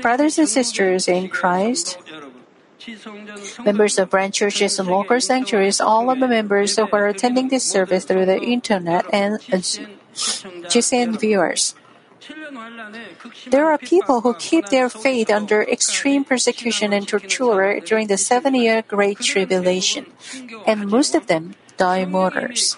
Brothers and sisters in Christ, members of branch churches and local sanctuaries, all of the members who are attending this service through the internet and GCN viewers. There are people who keep their faith under extreme persecution and torture during the seven year Great Tribulation, and most of them die martyrs.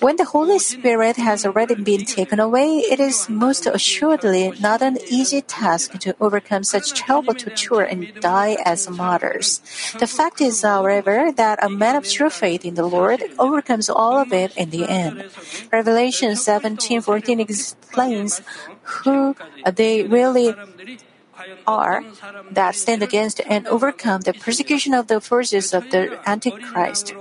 When the Holy Spirit has already been taken away, it is most assuredly not an easy task to overcome such terrible torture and die as martyrs. The fact is, however, that a man of true faith in the Lord overcomes all of it in the end. Revelation 17:14 explains who they really are that stand against and overcome the persecution of the forces of the Antichrist.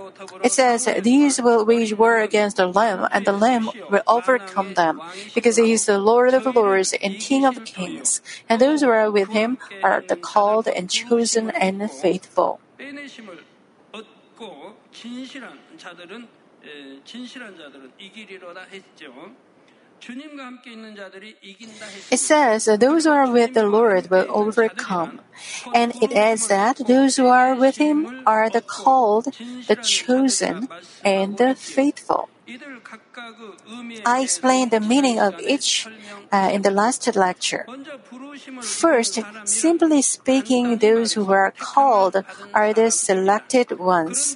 It says, These will wage war against the Lamb, and the Lamb will overcome them, because he is the Lord of lords and King of kings, and those who are with him are the called and chosen and faithful. It says, Those who are with the Lord will overcome. And it adds that those who are with him are the called, the chosen, and the faithful. I explained the meaning of each uh, in the last lecture. First, simply speaking, those who are called are the selected ones.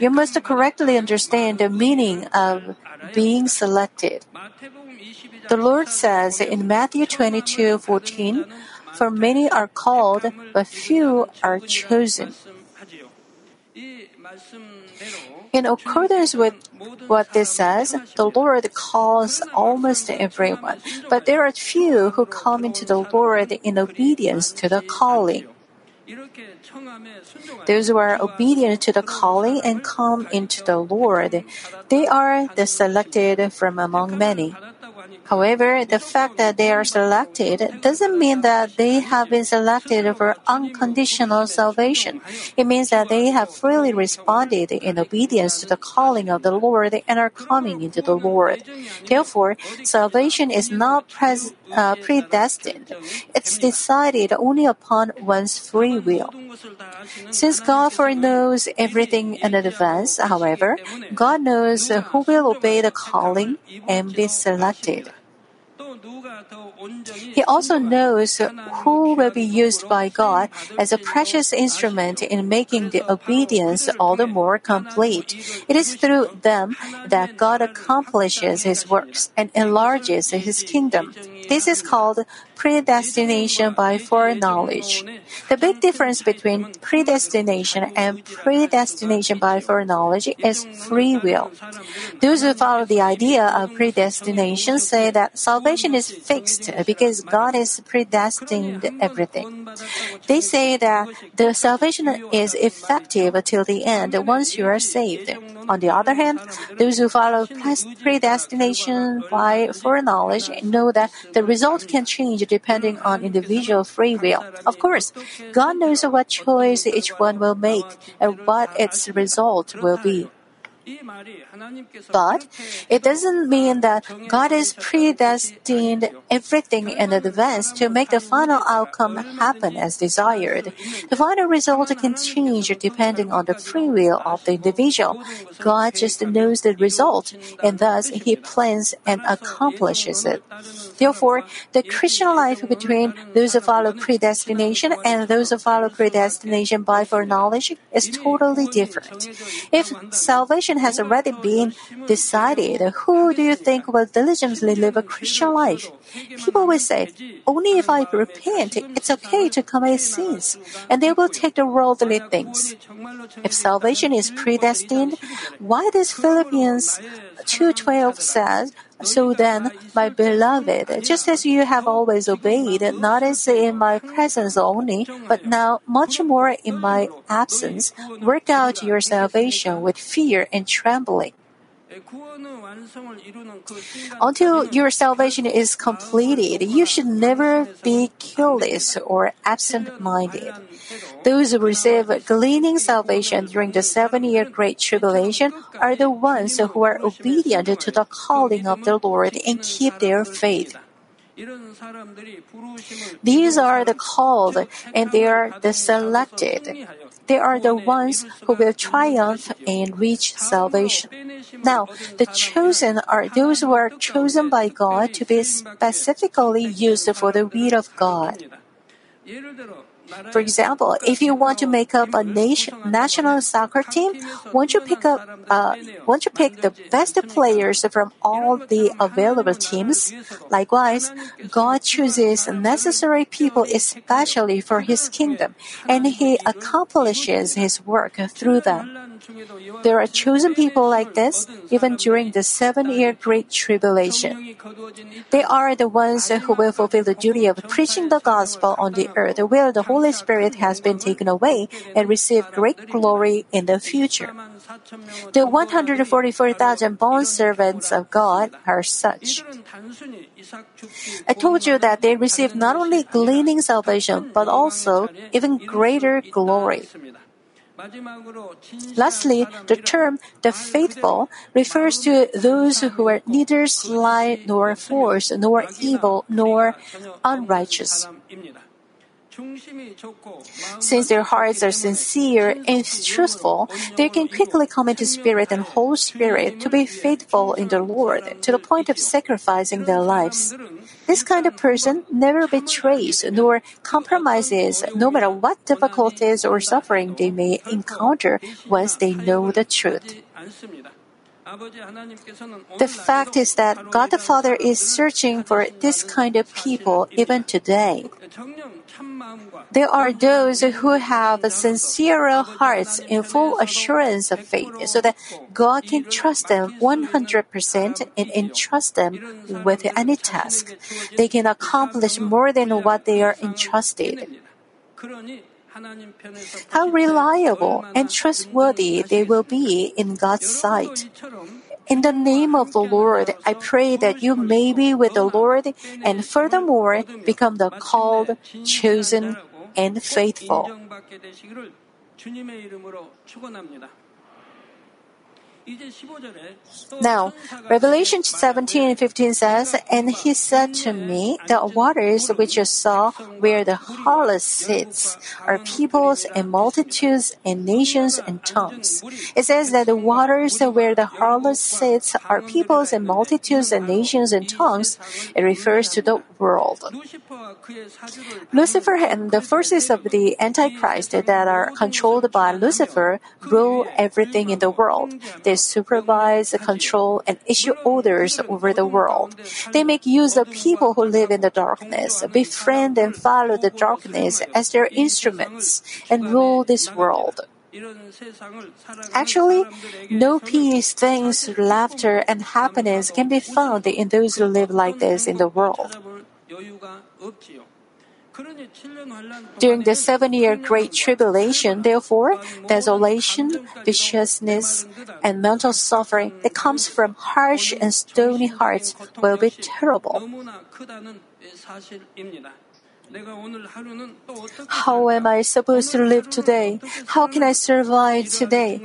You must correctly understand the meaning of being selected. The Lord says in Matthew 22 14, For many are called, but few are chosen. In accordance with what this says, the Lord calls almost everyone, but there are few who come into the Lord in obedience to the calling. Those who are obedient to the calling and come into the Lord, they are the selected from among many. However, the fact that they are selected doesn't mean that they have been selected for unconditional salvation. It means that they have freely responded in obedience to the calling of the Lord and are coming into the Lord. Therefore, salvation is not pres- uh, predestined. It's decided only upon one's free will. Since God foreknows everything in advance, however, God knows who will obey the calling and be selected. He also knows who will be used by God as a precious instrument in making the obedience all the more complete. It is through them that God accomplishes his works and enlarges his kingdom. This is called predestination by foreknowledge. The big difference between predestination and predestination by foreknowledge is free will. Those who follow the idea of predestination say that salvation is fixed because God is predestined everything. They say that the salvation is effective till the end once you are saved. On the other hand, those who follow predestination by foreknowledge know that the result can change depending on individual free will. Of course, God knows what choice each one will make and what its result will be. But it doesn't mean that God is predestined everything in advance to make the final outcome happen as desired. The final result can change depending on the free will of the individual. God just knows the result, and thus He plans and accomplishes it. Therefore, the Christian life between those who follow predestination and those who follow predestination by foreknowledge is totally different. If salvation has already been decided, who do you think will diligently live a Christian life? People will say, only if I repent, it's okay to commit sins, and they will take the worldly things. If salvation is predestined, why does Philippians 2.12 says, so then, my beloved, just as you have always obeyed, not as in my presence only, but now much more in my absence, work out your salvation with fear and trembling. Until your salvation is completed, you should never be careless or absent-minded. Those who receive gleaning salvation during the seven-year Great Tribulation are the ones who are obedient to the calling of the Lord and keep their faith. These are the called, and they are the selected. They are the ones who will triumph and reach salvation. Now, the chosen are those who are chosen by God to be specifically used for the will of God. For example, if you want to make up a nation, national soccer team, won't you pick up, uh, won't you pick the best players from all the available teams? Likewise, God chooses necessary people especially for His kingdom, and He accomplishes His work through them. There are chosen people like this even during the seven-year Great Tribulation. They are the ones who will fulfill the duty of preaching the gospel on the earth where the Holy Spirit has been taken away and receive great glory in the future. The 144,000 bond servants of God are such. I told you that they receive not only gleaning salvation, but also even greater glory. Lastly, the term the faithful refers to those who are neither sly nor false, nor evil nor unrighteous. Since their hearts are sincere and truthful, they can quickly come into spirit and whole spirit to be faithful in the Lord to the point of sacrificing their lives. This kind of person never betrays nor compromises no matter what difficulties or suffering they may encounter once they know the truth. The fact is that God the Father is searching for this kind of people even today. There are those who have sincere hearts in full assurance of faith so that God can trust them 100% and entrust them with any task. They can accomplish more than what they are entrusted. How reliable and trustworthy they will be in God's sight. In the name of the Lord, I pray that you may be with the Lord and furthermore become the called, chosen, and faithful. Now, Revelation 17 and 15 says, And he said to me, The waters which you saw where the harlot sits are peoples and multitudes and nations and tongues. It says that the waters where the harlot sits are peoples and multitudes and nations and tongues. It refers to the world. Lucifer and the forces of the Antichrist that are controlled by Lucifer rule everything in the world. They supervise, control, and issue orders over the world. They make use of people who live in the darkness, befriend and follow the darkness as their instruments, and rule this world. Actually, no peace, things, laughter, and happiness can be found in those who live like this in the world. During the seven year Great Tribulation, therefore, desolation, viciousness, and mental suffering that comes from harsh and stony hearts will be terrible. How am I supposed to live today? How can I survive today?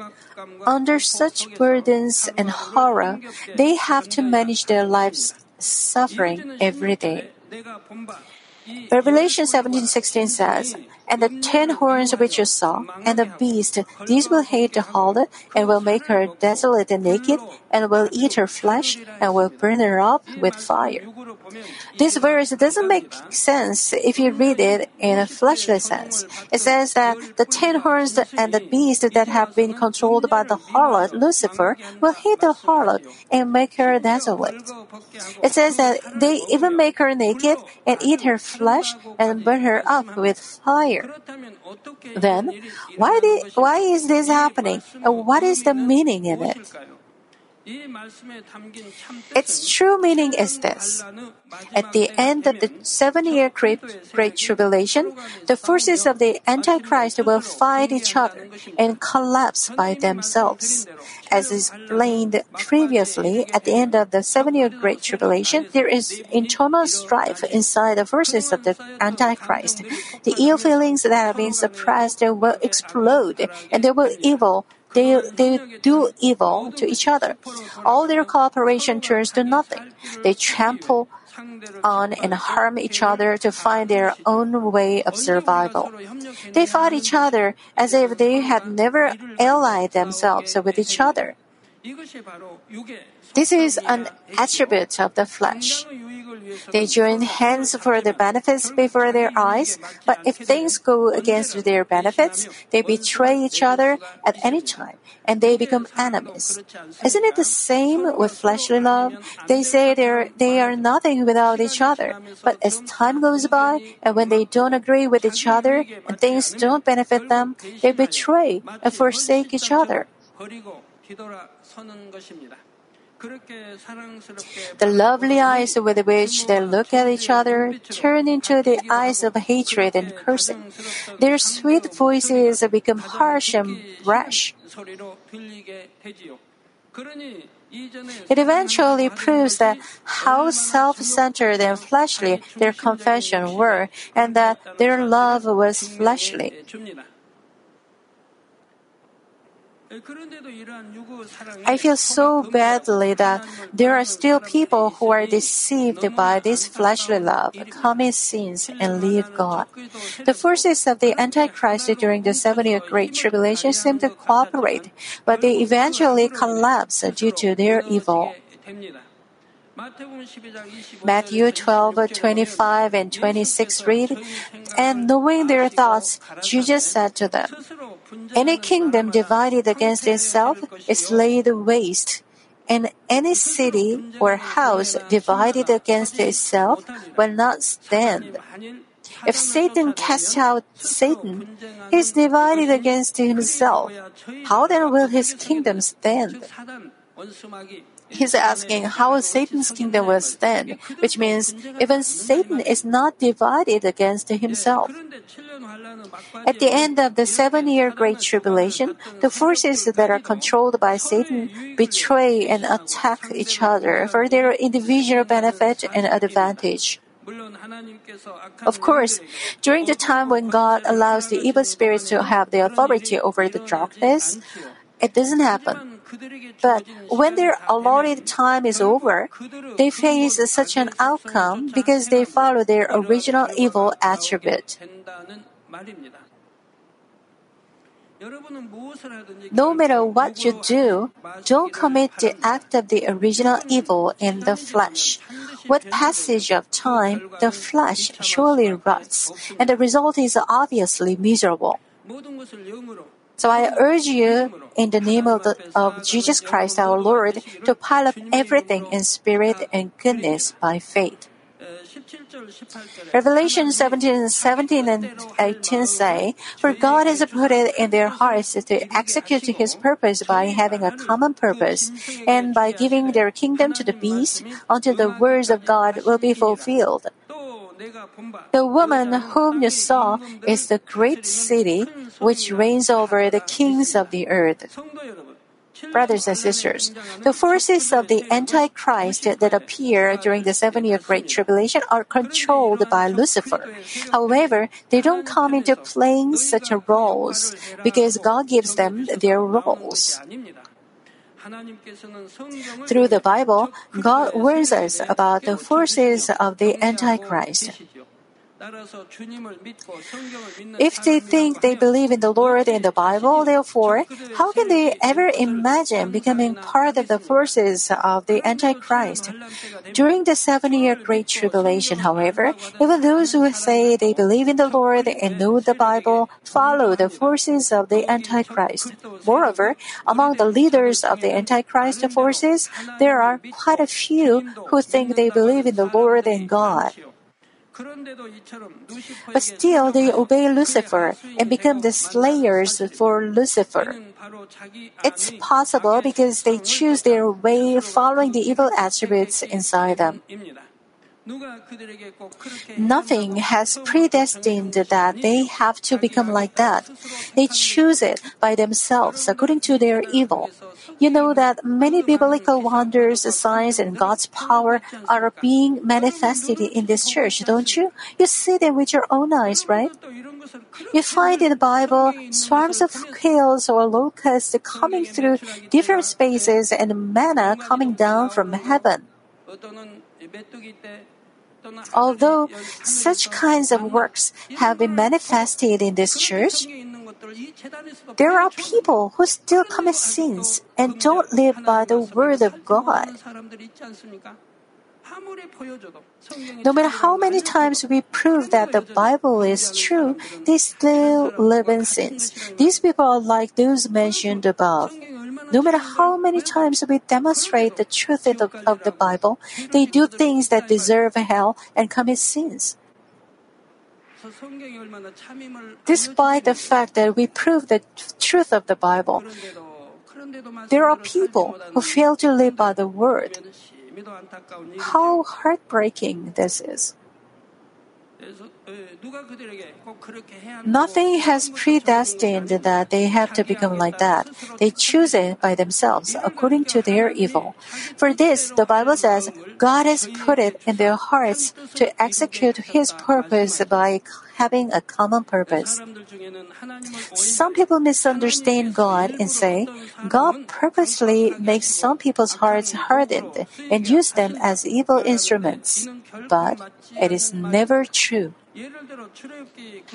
Under such burdens and horror, they have to manage their lives suffering every day. Revelation 17:16 says, "And the ten horns which you saw, and the beast, these will hate the harlot, and will make her desolate and naked, and will eat her flesh, and will burn her up with fire." This verse doesn't make sense if you read it in a fleshly sense. It says that the ten horns and the beast that have been controlled by the harlot, Lucifer, will hate the harlot and make her desolate. It says that they even make her naked and eat her flesh and burn her up with fire. Then, why, did, why is this happening? What is the meaning in it? Its true meaning is this. At the end of the seven year great, great tribulation, the forces of the Antichrist will fight each other and collapse by themselves. As explained previously, at the end of the seven year great tribulation, there is internal strife inside the forces of the Antichrist. The ill feelings that have been suppressed will explode and there will evil they, they do evil to each other. All their cooperation turns to nothing. They trample on and harm each other to find their own way of survival. They fight each other as if they had never allied themselves with each other. This is an attribute of the flesh. They join hands for the benefits before their eyes, but if things go against their benefits, they betray each other at any time, and they become enemies. Isn't it the same with fleshly love? They say they're, they are nothing without each other, but as time goes by, and when they don't agree with each other, and things don't benefit them, they betray and forsake each other. The lovely eyes with which they look at each other turn into the eyes of hatred and cursing. Their sweet voices become harsh and brash. It eventually proves that how self-centered and fleshly their confession were and that their love was fleshly. I feel so badly that there are still people who are deceived by this fleshly love, commit sins, and leave God. The forces of the Antichrist during the seven year Great Tribulation seem to cooperate, but they eventually collapse due to their evil. Matthew 12, 25 and 26 read, And knowing their thoughts, Jesus said to them, Any kingdom divided against itself is laid waste, and any city or house divided against itself will not stand. If Satan casts out Satan, he is divided against himself. How then will his kingdom stand? He's asking how Satan's kingdom will stand, which means even Satan is not divided against himself. At the end of the seven year Great Tribulation, the forces that are controlled by Satan betray and attack each other for their individual benefit and advantage. Of course, during the time when God allows the evil spirits to have the authority over the darkness, it doesn't happen. But when their allotted time is over, they face such an outcome because they follow their original evil attribute. No matter what you do, don't commit the act of the original evil in the flesh. With passage of time, the flesh surely rots, and the result is obviously miserable. So I urge you, in the name of, the, of Jesus Christ our Lord, to pile up everything in spirit and goodness by faith. Revelation 17, 17 and 18 say, For God has put it in their hearts to execute His purpose by having a common purpose, and by giving their kingdom to the beast until the words of God will be fulfilled. The woman whom you saw is the great city which reigns over the kings of the earth. Brothers and sisters, the forces of the Antichrist that appear during the seven year Great Tribulation are controlled by Lucifer. However, they don't come into playing such roles because God gives them their roles. Through the Bible, God warns us about the forces of the Antichrist. If they think they believe in the Lord and the Bible, therefore, how can they ever imagine becoming part of the forces of the Antichrist? During the seven year Great Tribulation, however, even those who say they believe in the Lord and know the Bible follow the forces of the Antichrist. Moreover, among the leaders of the Antichrist forces, there are quite a few who think they believe in the Lord and God. But still, they obey Lucifer and become the slayers for Lucifer. It's possible because they choose their way following the evil attributes inside them. Nothing has predestined that they have to become like that. They choose it by themselves according to their evil. You know that many biblical wonders, signs, and God's power are being manifested in this church, don't you? You see them with your own eyes, right? You find in the Bible swarms of quails or locusts coming through different spaces and manna coming down from heaven. Although such kinds of works have been manifested in this church, there are people who still commit sins and don't live by the word of God. No matter how many times we prove that the Bible is true, they still live in sins. These people are like those mentioned above. No matter how many times we demonstrate the truth of the, Bible, they do things that deserve hell and commit sins. Despite the fact that we prove the truth of the Bible, there are people who fail to live by the word. How heartbreaking this is. Nothing has predestined that they have to become like that. They choose it by themselves according to their evil. For this, the Bible says, God has put it in their hearts to execute His purpose by having a common purpose. Some people misunderstand God and say, God purposely makes some people's hearts hardened and use them as evil instruments. But it is never true.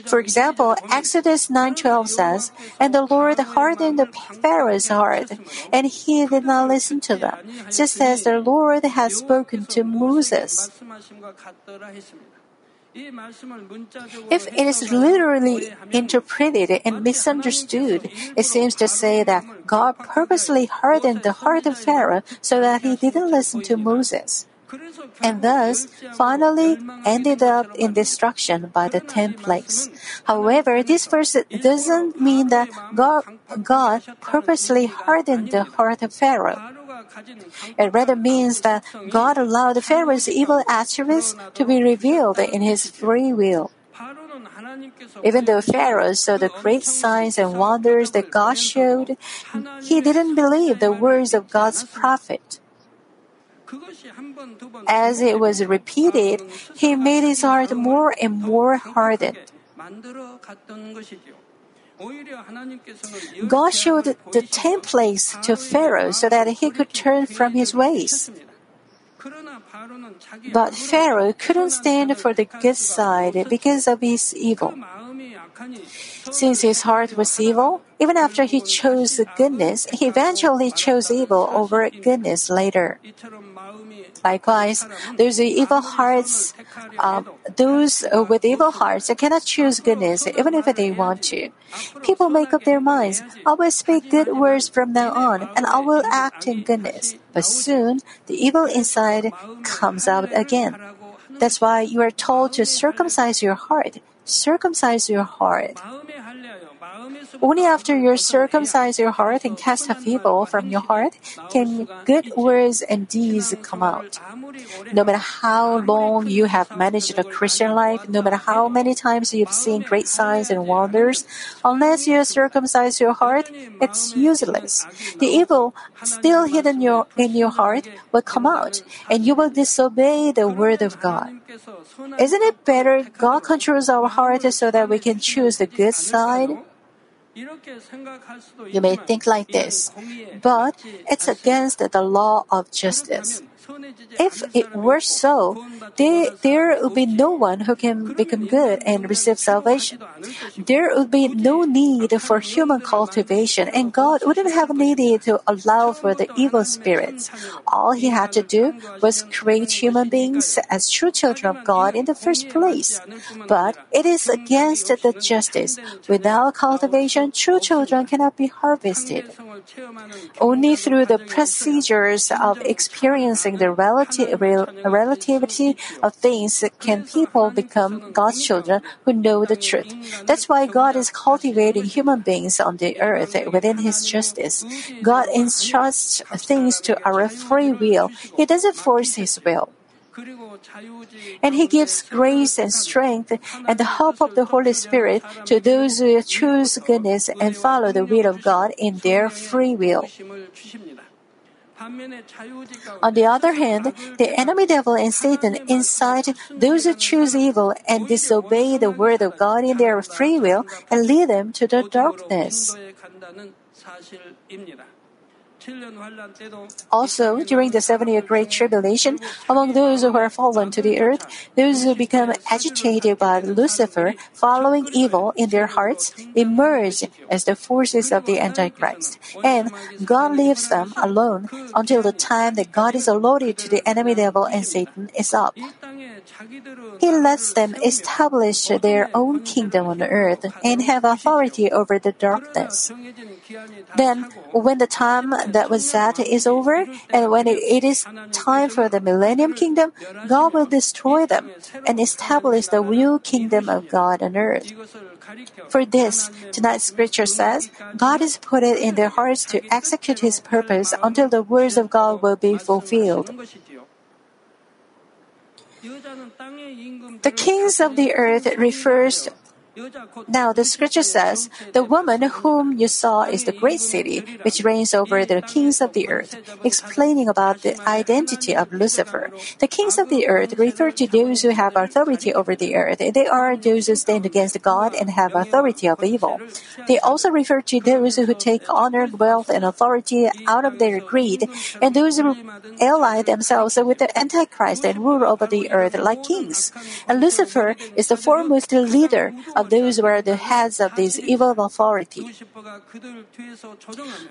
For example, Exodus 9:12 says, "And the Lord hardened the Pharaoh's heart, and he did not listen to them, just as the Lord had spoken to Moses." If it is literally interpreted and misunderstood, it seems to say that God purposely hardened the heart of Pharaoh so that he didn't listen to Moses and thus finally ended up in destruction by the ten plagues. However, this verse doesn't mean that God, God purposely hardened the heart of Pharaoh. It rather means that God allowed Pharaoh's evil attributes to be revealed in his free will. Even though Pharaoh saw the great signs and wonders that God showed, he didn't believe the words of God's prophet. As it was repeated, he made his heart more and more hardened. God showed the ten plagues to Pharaoh so that he could turn from his ways. But Pharaoh couldn't stand for the good side because of his evil. Since his heart was evil, even after he chose the goodness, he eventually chose evil over goodness later. Likewise, those evil hearts, uh, those with evil hearts cannot choose goodness even if they want to. People make up their minds, I will speak good words from now on and I will act in goodness. But soon, the evil inside comes out again. That's why you are told to circumcise your heart. Circumcise your heart. Only after you circumcise your heart and cast off evil from your heart can good words and deeds come out. No matter how long you have managed a Christian life, no matter how many times you've seen great signs and wonders, unless you circumcise your heart, it's useless. The evil still hidden your, in your heart will come out, and you will disobey the word of God. Isn't it better God controls our heart so that we can choose the good side? You may think like this, but it's against the law of justice. If it were so, there, would be no one who can become good and receive salvation. There would be no need for human cultivation, and God wouldn't have needed to allow for the evil spirits. All He had to do was create human beings as true children of God in the first place. But it is against the justice. Without cultivation, true children cannot be harvested. Only through the procedures of experiencing the relati- relativity of things can people become God's children who know the truth. That's why God is cultivating human beings on the earth within His justice. God entrusts things to our free will. He doesn't force His will. And He gives grace and strength and the help of the Holy Spirit to those who choose goodness and follow the will of God in their free will. On the other hand, the enemy devil and Satan incite those who choose evil and disobey the word of God in their free will and lead them to the darkness. Also, during the seven year Great Tribulation, among those who are fallen to the earth, those who become agitated by Lucifer, following evil in their hearts, emerge as the forces of the Antichrist. And God leaves them alone until the time that God is allotted to the enemy devil and Satan is up. He lets them establish their own kingdom on earth and have authority over the darkness. Then, when the time that was set is over, and when it is time for the millennium kingdom, God will destroy them and establish the real kingdom of God on earth. For this, tonight's scripture says, God has put it in their hearts to execute His purpose until the words of God will be fulfilled. The kings of the earth refers now, the scripture says, The woman whom you saw is the great city, which reigns over the kings of the earth, explaining about the identity of Lucifer. The kings of the earth refer to those who have authority over the earth. They are those who stand against God and have authority of evil. They also refer to those who take honor, wealth, and authority out of their greed, and those who ally themselves with the Antichrist and rule over the earth like kings. And Lucifer is the foremost leader of those who are the heads of this evil authority.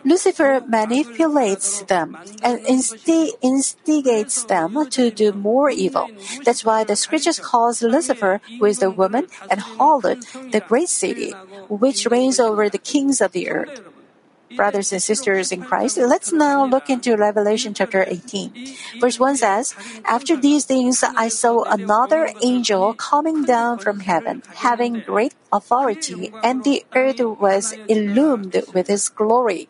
Lucifer manipulates them and insti- instigates them to do more evil. That's why the scriptures calls Lucifer, who is the woman, and harlot, the great city, which reigns over the kings of the earth brothers and sisters in Christ, let's now look into Revelation chapter 18. Verse 1 says, After these things I saw another angel coming down from heaven, having great authority, and the earth was illumined with his glory.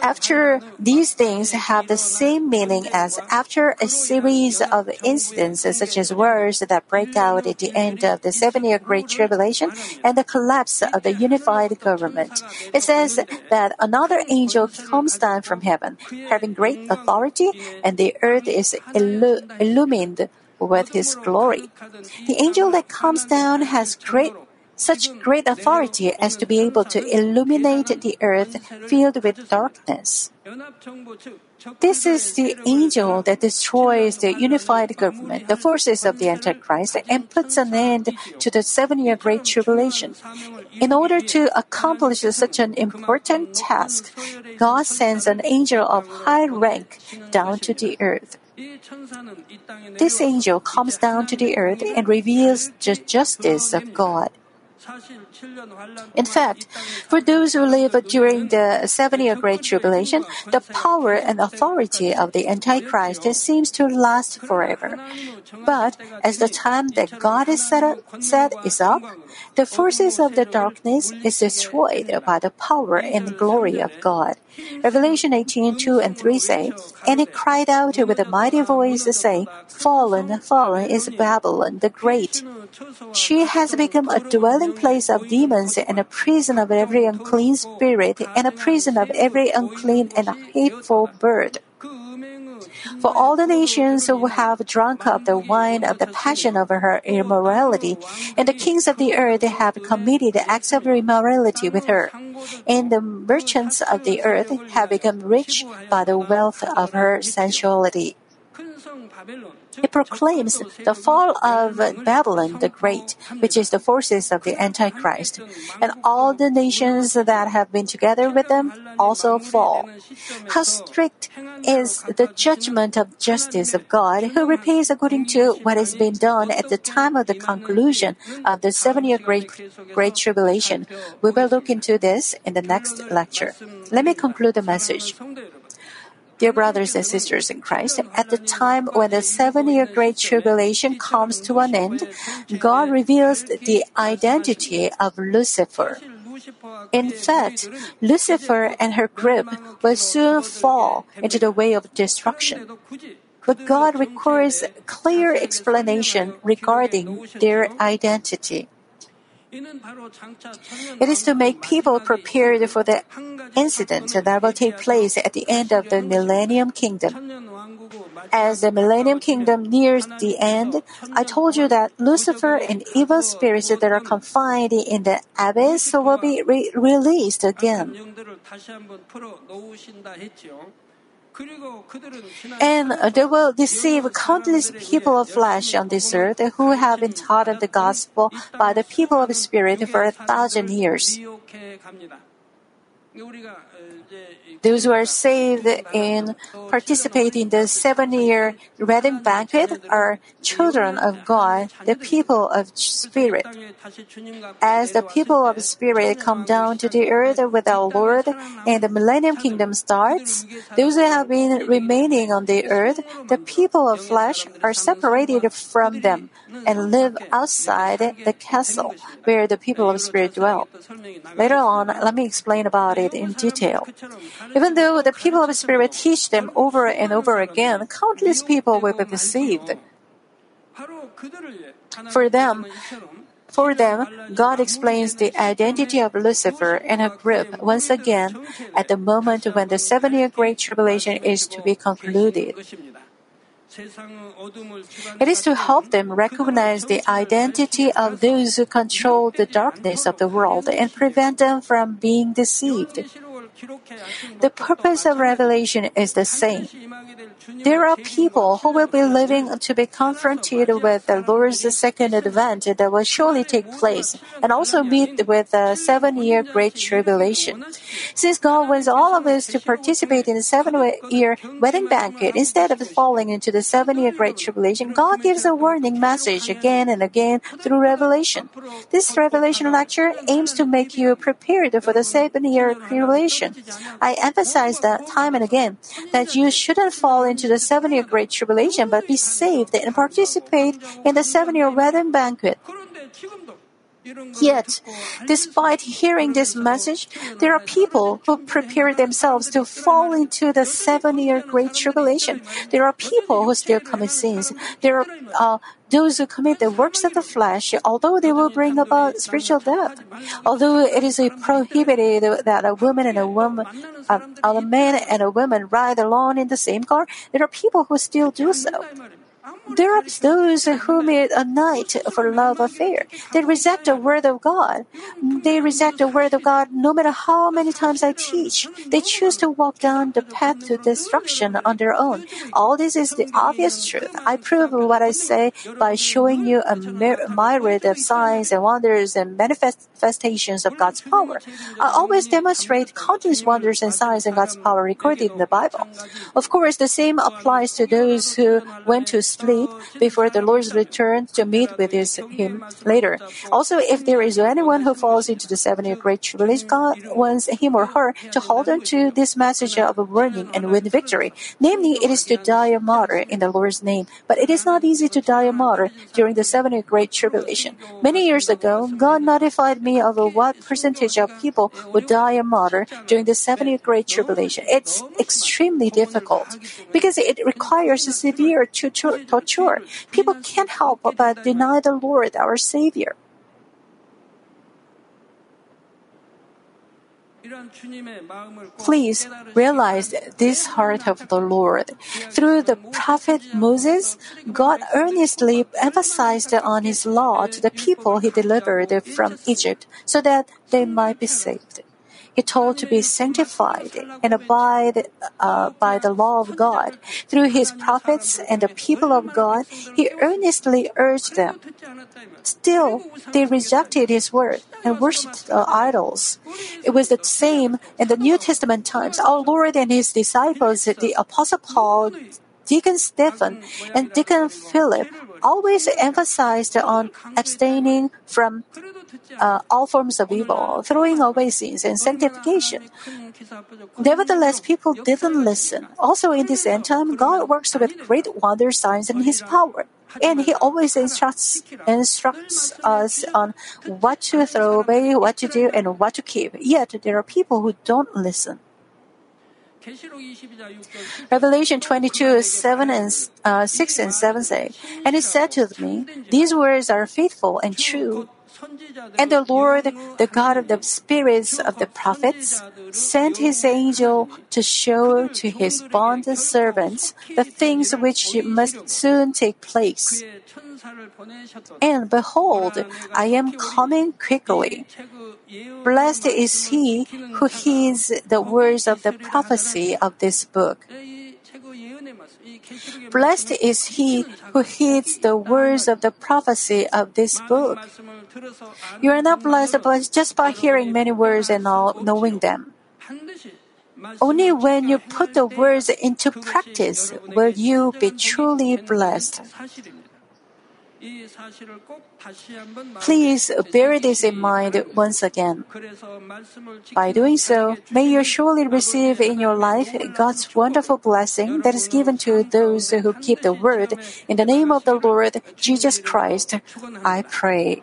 After these things have the same meaning as after a series of incidents such as wars that break out at the end of the seven year Great Tribulation and the collapse of the unified government. It says that another angel comes down from heaven, having great authority, and the earth is illu- illumined with his glory. The angel that comes down has great such great authority as to be able to illuminate the earth filled with darkness. This is the angel that destroys the unified government, the forces of the Antichrist, and puts an end to the seven year Great Tribulation. In order to accomplish such an important task, God sends an angel of high rank down to the earth. This angel comes down to the earth and reveals the justice of God. 他是 In fact, for those who live during the seven year Great Tribulation, the power and authority of the Antichrist seems to last forever. But as the time that God is set, up, set is up, the forces of the darkness is destroyed by the power and glory of God. Revelation 18, 2 and 3 say, And he cried out with a mighty voice, saying, Fallen, fallen is Babylon the Great. She has become a dwelling place of demons and a prison of every unclean spirit and a prison of every unclean and hateful bird. For all the nations who have drunk of the wine of the passion of her immorality, and the kings of the earth have committed acts of immorality with her, and the merchants of the earth have become rich by the wealth of her sensuality. It proclaims the fall of Babylon the Great, which is the forces of the Antichrist, and all the nations that have been together with them also fall. How strict is the judgment of justice of God, who repays according to what has been done at the time of the conclusion of the seven-year Great, Great Tribulation. We will look into this in the next lecture. Let me conclude the message. Dear brothers and sisters in Christ, at the time when the seven year Great Tribulation comes to an end, God reveals the identity of Lucifer. In fact, Lucifer and her group will soon fall into the way of destruction. but God requires clear explanation regarding their identity. It is to make people prepared for the incident that will take place at the end of the Millennium Kingdom. As the Millennium Kingdom nears the end, I told you that Lucifer and evil spirits that are confined in the abyss will be re- released again. And they will deceive countless people of flesh on this earth who have been taught of the gospel by the people of spirit for a thousand years. Those who are saved and participate in the seven year wedding banquet are children of God, the people of Spirit. As the people of Spirit come down to the earth with our Lord and the millennium kingdom starts, those who have been remaining on the earth, the people of flesh, are separated from them and live outside the castle where the people of Spirit dwell. Later on, let me explain about it in detail. Even though the people of Spirit teach them over and over again, countless people will be deceived. For them, for them, God explains the identity of Lucifer and her group once again at the moment when the seven year Great Tribulation is to be concluded. It is to help them recognize the identity of those who control the darkness of the world and prevent them from being deceived. The purpose of Revelation is the same. There are people who will be living to be confronted with the Lord's second advent that will surely take place and also meet with the seven year Great Tribulation. Since God wants all of us to participate in the seven year wedding banquet instead of falling into the seven year Great Tribulation, God gives a warning message again and again through Revelation. This Revelation lecture aims to make you prepared for the seven year tribulation. I emphasize that time and again that you shouldn't fall into the seven year great tribulation, but be saved and participate in the seven year wedding banquet. Yet, despite hearing this message, there are people who prepare themselves to fall into the seven year great tribulation. There are people who still commit sins. There are uh, those who commit the works of the flesh, although they will bring about spiritual death. Although it is prohibited that a woman and a woman, a man and a woman ride alone in the same car, there are people who still do so. There are those who meet a night for love affair. They reject the word of God. They reject the word of God no matter how many times I teach. They choose to walk down the path to destruction on their own. All this is the obvious truth. I prove what I say by showing you a myriad of signs and wonders and manifestations of God's power. I always demonstrate countless wonders and signs and God's power recorded in the Bible. Of course, the same applies to those who went to sleep before the Lord's return to meet with his, him later. Also, if there is anyone who falls into the seven-year great tribulation, God wants him or her to hold on to this message of warning and win victory. Namely, it is to die a martyr in the Lord's name. But it is not easy to die a martyr during the seven-year great tribulation. Many years ago, God notified me of what percentage of people would die a martyr during the seven-year great tribulation. It's extremely difficult because it requires a severe torture torture. People can't help but deny the Lord, our Savior. Please realize this heart of the Lord. Through the prophet Moses, God earnestly emphasized on his law to the people he delivered from Egypt so that they might be saved. He told to be sanctified and abide uh, by the law of God. Through his prophets and the people of God, he earnestly urged them. Still, they rejected his word and worshipped uh, idols. It was the same in the New Testament times. Our Lord and his disciples, the Apostle Paul, Deacon Stephen, and Deacon Philip always emphasized on abstaining from uh, all forms of evil, throwing away sins, and sanctification. Nevertheless, people didn't listen. Also, in this end time, God works with great wonder signs and His power. And He always instructs, instructs us on what to throw away, what to do, and what to keep. Yet, there are people who don't listen. Revelation 22, 7 and uh, 6 and 7 say, And he said to me, These words are faithful and true. And the Lord, the God of the spirits of the prophets, sent his angel to show to his bond servants the things which must soon take place. And behold, I am coming quickly. Blessed is he who heeds the words of the prophecy of this book. Blessed is he who heeds the words of the prophecy of this book. You are not blessed just by hearing many words and all knowing them. Only when you put the words into practice will you be truly blessed. Please bear this in mind once again. By doing so, may you surely receive in your life God's wonderful blessing that is given to those who keep the word. In the name of the Lord Jesus Christ, I pray.